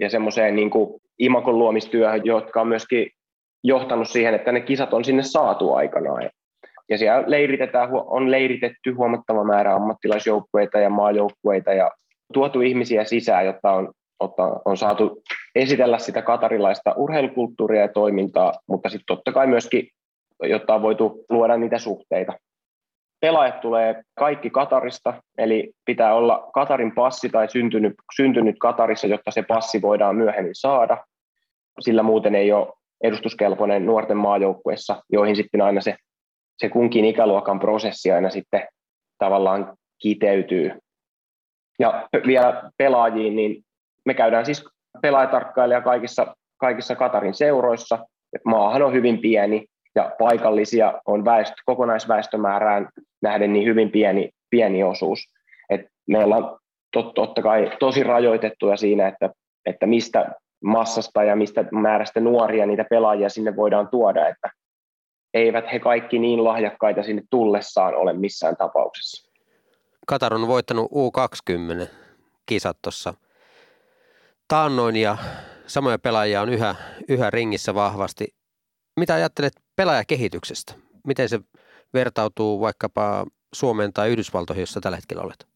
ja semmoiseen niin kuin imagon luomistyöhön, jotka on myöskin johtanut siihen, että ne kisat on sinne saatu aikanaan. Ja siellä leiritetään, on leiritetty huomattava määrä ammattilaisjoukkueita ja maajoukkueita ja tuotu ihmisiä sisään, jotta on, jotta on saatu esitellä sitä katarilaista urheilukulttuuria ja toimintaa, mutta sitten totta kai myöskin, jotta on voitu luoda niitä suhteita. pelaajat tulee kaikki Katarista, eli pitää olla Katarin passi tai syntynyt, syntynyt Katarissa, jotta se passi voidaan myöhemmin saada. Sillä muuten ei ole edustuskelpoinen nuorten maajoukkuessa, joihin sitten aina se, se kunkin ikäluokan prosessi aina sitten tavallaan kiteytyy. Ja vielä pelaajiin, niin me käydään siis pelaajatarkkailija kaikissa, kaikissa Katarin seuroissa. Maahan on hyvin pieni ja paikallisia on väestö, kokonaisväestömäärään nähden niin hyvin pieni, pieni osuus. Et meillä on tot, totta kai tosi rajoitettuja siinä, että, että mistä massasta ja mistä määrästä nuoria niitä pelaajia sinne voidaan tuoda, että eivät he kaikki niin lahjakkaita sinne tullessaan ole missään tapauksessa. Katar on voittanut U20 kisat tuossa taannoin ja samoja pelaajia on yhä, yhä ringissä vahvasti. Mitä ajattelet pelaajakehityksestä? Miten se vertautuu vaikkapa Suomeen tai Yhdysvaltoihin, jossa tällä hetkellä olet?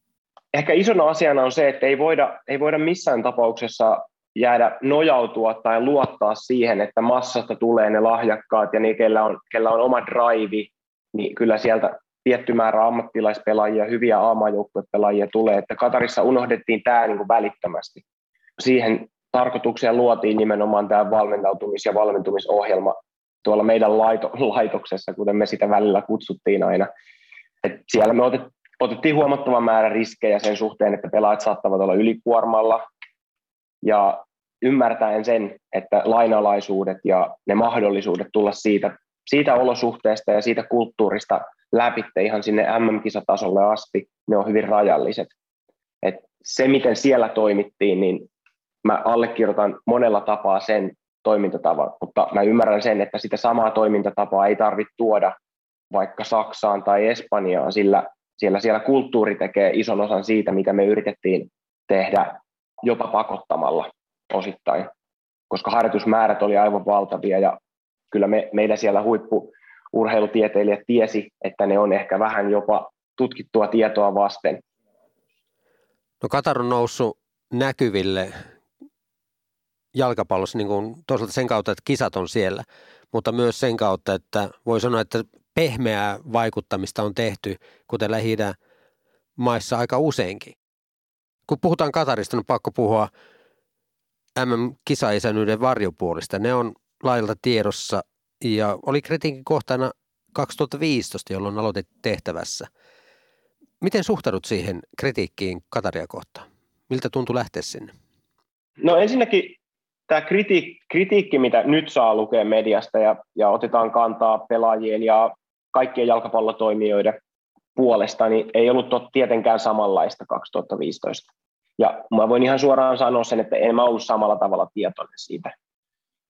Ehkä isona asiana on se, että ei voida, ei voida missään tapauksessa jäädä nojautua tai luottaa siihen, että massasta tulee ne lahjakkaat ja ne, kellä on, kellä on oma drive, niin kyllä sieltä tietty määrä ammattilaispelaajia, hyviä aamajoukkuepelaajia tulee, että Katarissa unohdettiin tämä niin kuin välittömästi. Siihen tarkoitukseen luotiin nimenomaan tämä valmentautumis- ja valmentumisohjelma tuolla meidän laito, laitoksessa, kuten me sitä välillä kutsuttiin aina. Et siellä me otet, otettiin huomattava määrä riskejä sen suhteen, että pelaajat saattavat olla ylikuormalla, ja ymmärtäen sen, että lainalaisuudet ja ne mahdollisuudet tulla siitä, siitä olosuhteesta ja siitä kulttuurista läpi ihan sinne MM-kisatasolle asti, ne on hyvin rajalliset. Et se, miten siellä toimittiin, niin mä allekirjoitan monella tapaa sen toimintatavan, mutta mä ymmärrän sen, että sitä samaa toimintatapaa ei tarvitse tuoda vaikka Saksaan tai Espanjaan, sillä siellä, siellä kulttuuri tekee ison osan siitä, mitä me yritettiin tehdä jopa pakottamalla osittain, koska harjoitusmäärät oli aivan valtavia ja kyllä me, meidän siellä huippu urheilutieteilijät tiesi, että ne on ehkä vähän jopa tutkittua tietoa vasten. No Katar on noussut näkyville jalkapallossa niin kuin toisaalta sen kautta, että kisat on siellä, mutta myös sen kautta, että voi sanoa, että pehmeää vaikuttamista on tehty, kuten lähi maissa aika useinkin kun puhutaan Katarista, on pakko puhua MM-kisaisänyyden varjopuolista. Ne on lailla tiedossa ja oli kritiikin kohtana 2015, jolloin aloitit tehtävässä. Miten suhtaudut siihen kritiikkiin Kataria kohtaan? Miltä tuntui lähteä sinne? No ensinnäkin tämä kritiikki, kritiikki mitä nyt saa lukea mediasta ja, ja otetaan kantaa pelaajien ja kaikkien jalkapallotoimijoiden puolesta, niin ei ollut tot, tietenkään samanlaista 2015. Ja mä voin ihan suoraan sanoa sen, että en mä ollut samalla tavalla tietoinen siitä.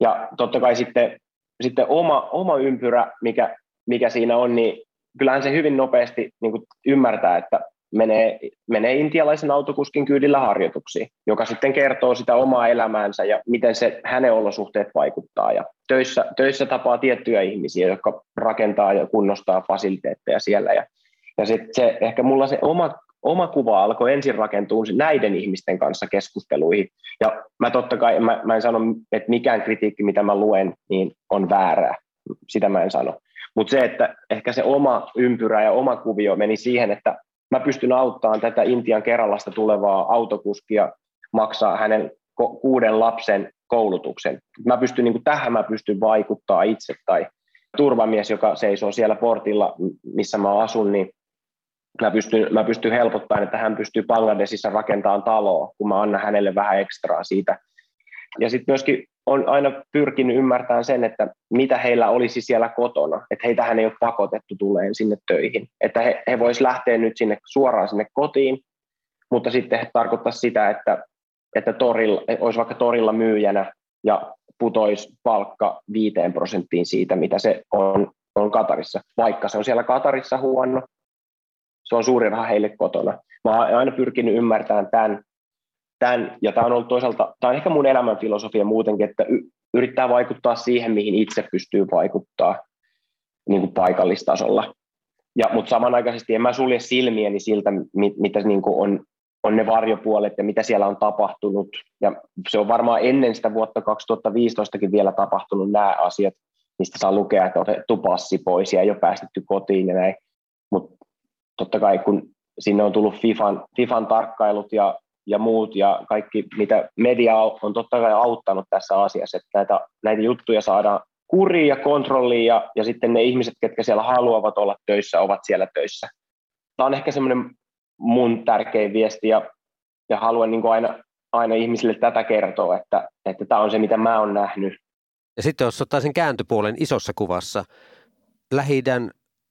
Ja totta kai sitten, sitten oma, oma ympyrä, mikä, mikä siinä on, niin kyllähän se hyvin nopeasti niin kuin ymmärtää, että menee, menee intialaisen autokuskin kyydillä harjoituksiin, joka sitten kertoo sitä omaa elämäänsä ja miten se hänen olosuhteet vaikuttaa. Ja töissä, töissä tapaa tiettyjä ihmisiä, jotka rakentaa ja kunnostaa fasiliteetteja siellä. Ja, ja sit se, ehkä mulla se oma oma kuva alkoi ensin rakentua näiden ihmisten kanssa keskusteluihin. Ja mä totta kai, mä, mä en sano, että mikään kritiikki, mitä mä luen, niin on väärää. Sitä mä en sano. Mutta se, että ehkä se oma ympyrä ja oma kuvio meni siihen, että mä pystyn auttamaan tätä Intian Keralasta tulevaa autokuskia maksaa hänen kuuden lapsen koulutuksen. Mä pystyn, niin kuin tähän mä pystyn vaikuttaa itse tai turvamies, joka seisoo siellä portilla, missä mä asun, niin mä pystyn, mä pystyn helpottamaan, että hän pystyy Bangladesissa rakentamaan taloa, kun mä annan hänelle vähän ekstraa siitä. Ja sitten myöskin on aina pyrkinyt ymmärtämään sen, että mitä heillä olisi siellä kotona, että heitähän ei ole pakotettu tuleen sinne töihin, että he, he vois lähteä nyt sinne suoraan sinne kotiin, mutta sitten tarkoittaa sitä, että, että torilla, olisi vaikka torilla myyjänä ja putoisi palkka viiteen prosenttiin siitä, mitä se on, on Katarissa, vaikka se on siellä Katarissa huono, se on suuri raha heille kotona. Mä oon aina pyrkinyt ymmärtämään tämän, tämän ja tämä on ollut toisaalta, tämä on ehkä mun elämän filosofia muutenkin, että yrittää vaikuttaa siihen, mihin itse pystyy vaikuttaa niin kuin paikallistasolla. Ja, mutta samanaikaisesti en mä sulje silmieni siltä, mit, mitä niin kuin on, on ne varjopuolet ja mitä siellä on tapahtunut. Ja se on varmaan ennen sitä vuotta 2015kin vielä tapahtunut nämä asiat, mistä saa lukea, että otettu passi pois ja ei ole päästetty kotiin ja näin. Totta kai kun sinne on tullut FIFAn, FIFAn tarkkailut ja, ja muut ja kaikki, mitä media on totta kai auttanut tässä asiassa, että näitä, näitä juttuja saadaan kuriin ja kontrolliin ja, ja sitten ne ihmiset, ketkä siellä haluavat olla töissä, ovat siellä töissä. Tämä on ehkä semmoinen mun tärkein viesti ja, ja haluan niin aina, aina ihmisille tätä kertoa, että, että tämä on se, mitä mä oon nähnyt. Ja sitten jos ottaa sen kääntöpuolen isossa kuvassa, lähi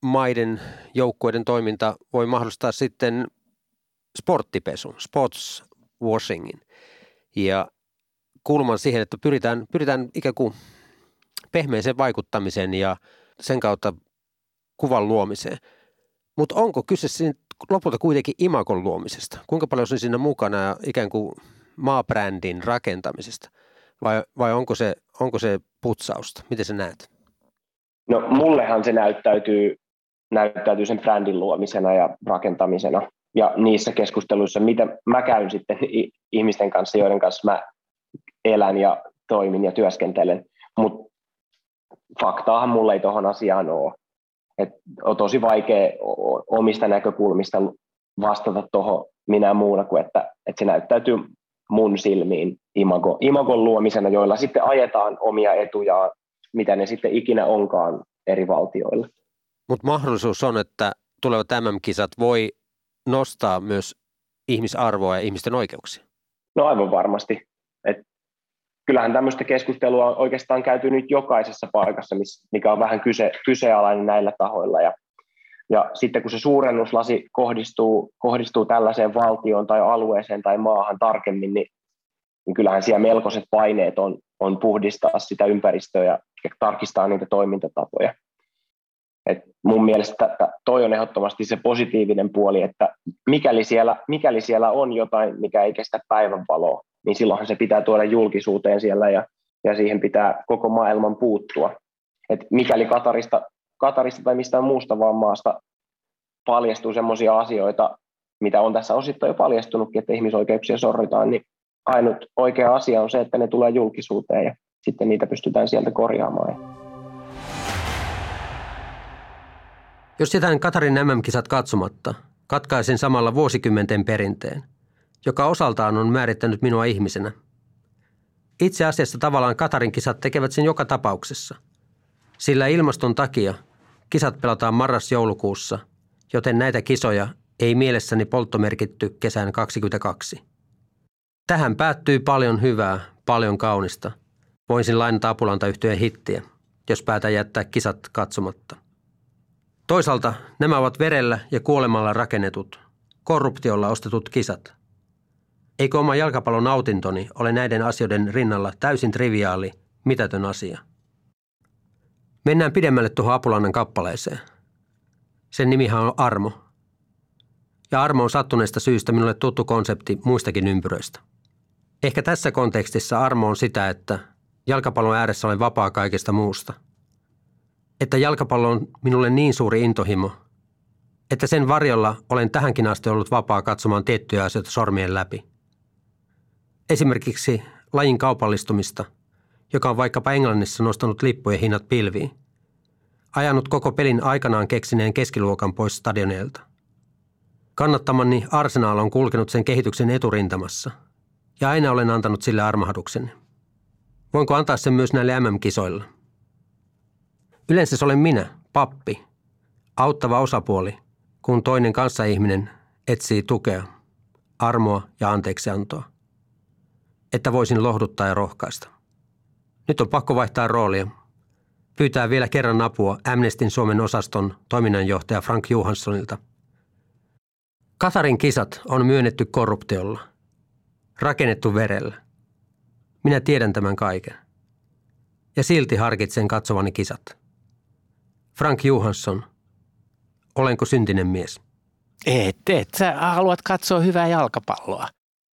maiden joukkueiden toiminta voi mahdollistaa sitten sporttipesun, sports washingin ja kulman siihen, että pyritään, pyritään ikään kuin pehmeisen vaikuttamisen ja sen kautta kuvan luomiseen. Mutta onko kyse siinä lopulta kuitenkin imakon luomisesta? Kuinka paljon on siinä mukana ikään kuin maabrändin rakentamisesta? Vai, vai onko, se, onko se putsausta? Miten sä näet? No mullehan se näyttäytyy, näyttäytyy sen brändin luomisena ja rakentamisena. Ja niissä keskusteluissa, mitä mä käyn sitten ihmisten kanssa, joiden kanssa mä elän ja toimin ja työskentelen. Mutta faktaahan mulle ei tuohon asiaan ole. Et on tosi vaikea omista näkökulmista vastata tuohon minä muuna kuin, että, että se näyttäytyy mun silmiin imago, imagon luomisena, joilla sitten ajetaan omia etujaan, mitä ne sitten ikinä onkaan eri valtioilla. Mutta mahdollisuus on, että tulevat MM-kisat voi nostaa myös ihmisarvoa ja ihmisten oikeuksia. No aivan varmasti. Et kyllähän tämmöistä keskustelua on oikeastaan käyty nyt jokaisessa paikassa, mikä on vähän kyse, kysealainen näillä tahoilla. Ja, ja sitten kun se suurennuslasi kohdistuu, kohdistuu tällaiseen valtioon tai alueeseen tai maahan tarkemmin, niin, niin kyllähän siellä melkoiset paineet on, on puhdistaa sitä ympäristöä ja, ja tarkistaa niitä toimintatapoja. Et mun mielestä toi on ehdottomasti se positiivinen puoli, että mikäli siellä, mikäli siellä on jotain, mikä ei kestä päivänvaloa, niin silloinhan se pitää tuoda julkisuuteen siellä ja, ja siihen pitää koko maailman puuttua. Et mikäli Katarista, Katarista tai mistään muusta vaan maasta paljastuu sellaisia asioita, mitä on tässä osittain jo paljastunutkin, että ihmisoikeuksia sorritaan, niin ainut oikea asia on se, että ne tulee julkisuuteen ja sitten niitä pystytään sieltä korjaamaan. Jos jätän Katarin MM-kisat katsomatta, katkaisin samalla vuosikymmenten perinteen – joka osaltaan on määrittänyt minua ihmisenä. Itse asiassa tavallaan Katarin kisat tekevät sen joka tapauksessa. Sillä ilmaston takia kisat pelataan marras-joulukuussa, joten näitä kisoja ei mielessäni polttomerkitty kesän 22. Tähän päättyy paljon hyvää, paljon kaunista. Voisin lainata apulanta yhtyeen hittiä, jos päätän jättää kisat katsomatta. Toisaalta nämä ovat verellä ja kuolemalla rakennetut, korruptiolla ostetut kisat – Eikö oma jalkapallon nautintoni ole näiden asioiden rinnalla täysin triviaali, mitätön asia? Mennään pidemmälle tuohon Apulannan kappaleeseen. Sen nimihan on Armo. Ja armo on sattuneesta syystä minulle tuttu konsepti muistakin ympyröistä. Ehkä tässä kontekstissa armo on sitä, että jalkapallon ääressä olen vapaa kaikesta muusta. Että jalkapallo on minulle niin suuri intohimo, että sen varjolla olen tähänkin asti ollut vapaa katsomaan tiettyjä asioita sormien läpi – Esimerkiksi lajin kaupallistumista, joka on vaikkapa Englannissa nostanut lippujen hinnat pilviin. Ajanut koko pelin aikanaan keksineen keskiluokan pois stadioneilta. Kannattamani Arsenal on kulkenut sen kehityksen eturintamassa, ja aina olen antanut sille armahduksen. Voinko antaa sen myös näille MM-kisoille? Yleensä se olen minä, pappi, auttava osapuoli, kun toinen kanssaihminen etsii tukea, armoa ja anteeksiantoa että voisin lohduttaa ja rohkaista. Nyt on pakko vaihtaa roolia. Pyytää vielä kerran apua Amnestin Suomen osaston toiminnanjohtaja Frank Johanssonilta. Katarin kisat on myönnetty korruptiolla. Rakennettu verellä. Minä tiedän tämän kaiken. Ja silti harkitsen katsovani kisat. Frank Johansson, olenko syntinen mies? Et, et. Sä haluat katsoa hyvää jalkapalloa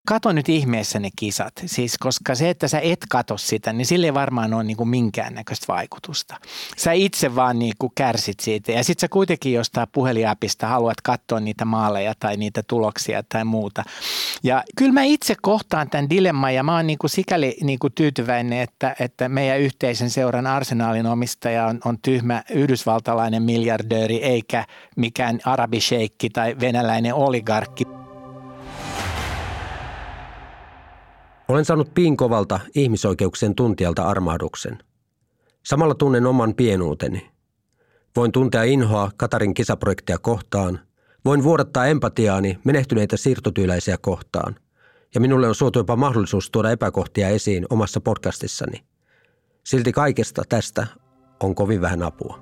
kato nyt ihmeessä ne kisat. Siis koska se, että sä et kato sitä, niin sille ei varmaan ole niin minkäännäköistä vaikutusta. Sä itse vaan niin kuin kärsit siitä ja sit sä kuitenkin jostain puheliapista haluat katsoa niitä maaleja tai niitä tuloksia tai muuta. Ja kyllä mä itse kohtaan tämän dilemman ja mä oon niin kuin sikäli niin kuin tyytyväinen, että, että meidän yhteisen seuran arsenaalin omistaja on, on tyhmä yhdysvaltalainen miljardööri eikä mikään arabisheikki tai venäläinen oligarkki. Olen saanut piinkovalta ihmisoikeuksien tuntijalta armahduksen. Samalla tunnen oman pienuuteni. Voin tuntea inhoa Katarin kisaprojektia kohtaan. Voin vuodattaa empatiaani menehtyneitä siirtotyyläisiä kohtaan. Ja minulle on suotu jopa mahdollisuus tuoda epäkohtia esiin omassa podcastissani. Silti kaikesta tästä on kovin vähän apua.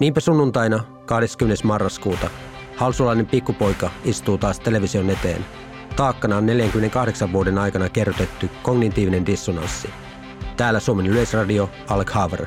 Niinpä sunnuntaina 20. marraskuuta halsulainen pikkupoika istuu taas television eteen. Taakkana on 48 vuoden aikana kerrotettu kognitiivinen dissonanssi. Täällä Suomen Yleisradio, Alec Haver.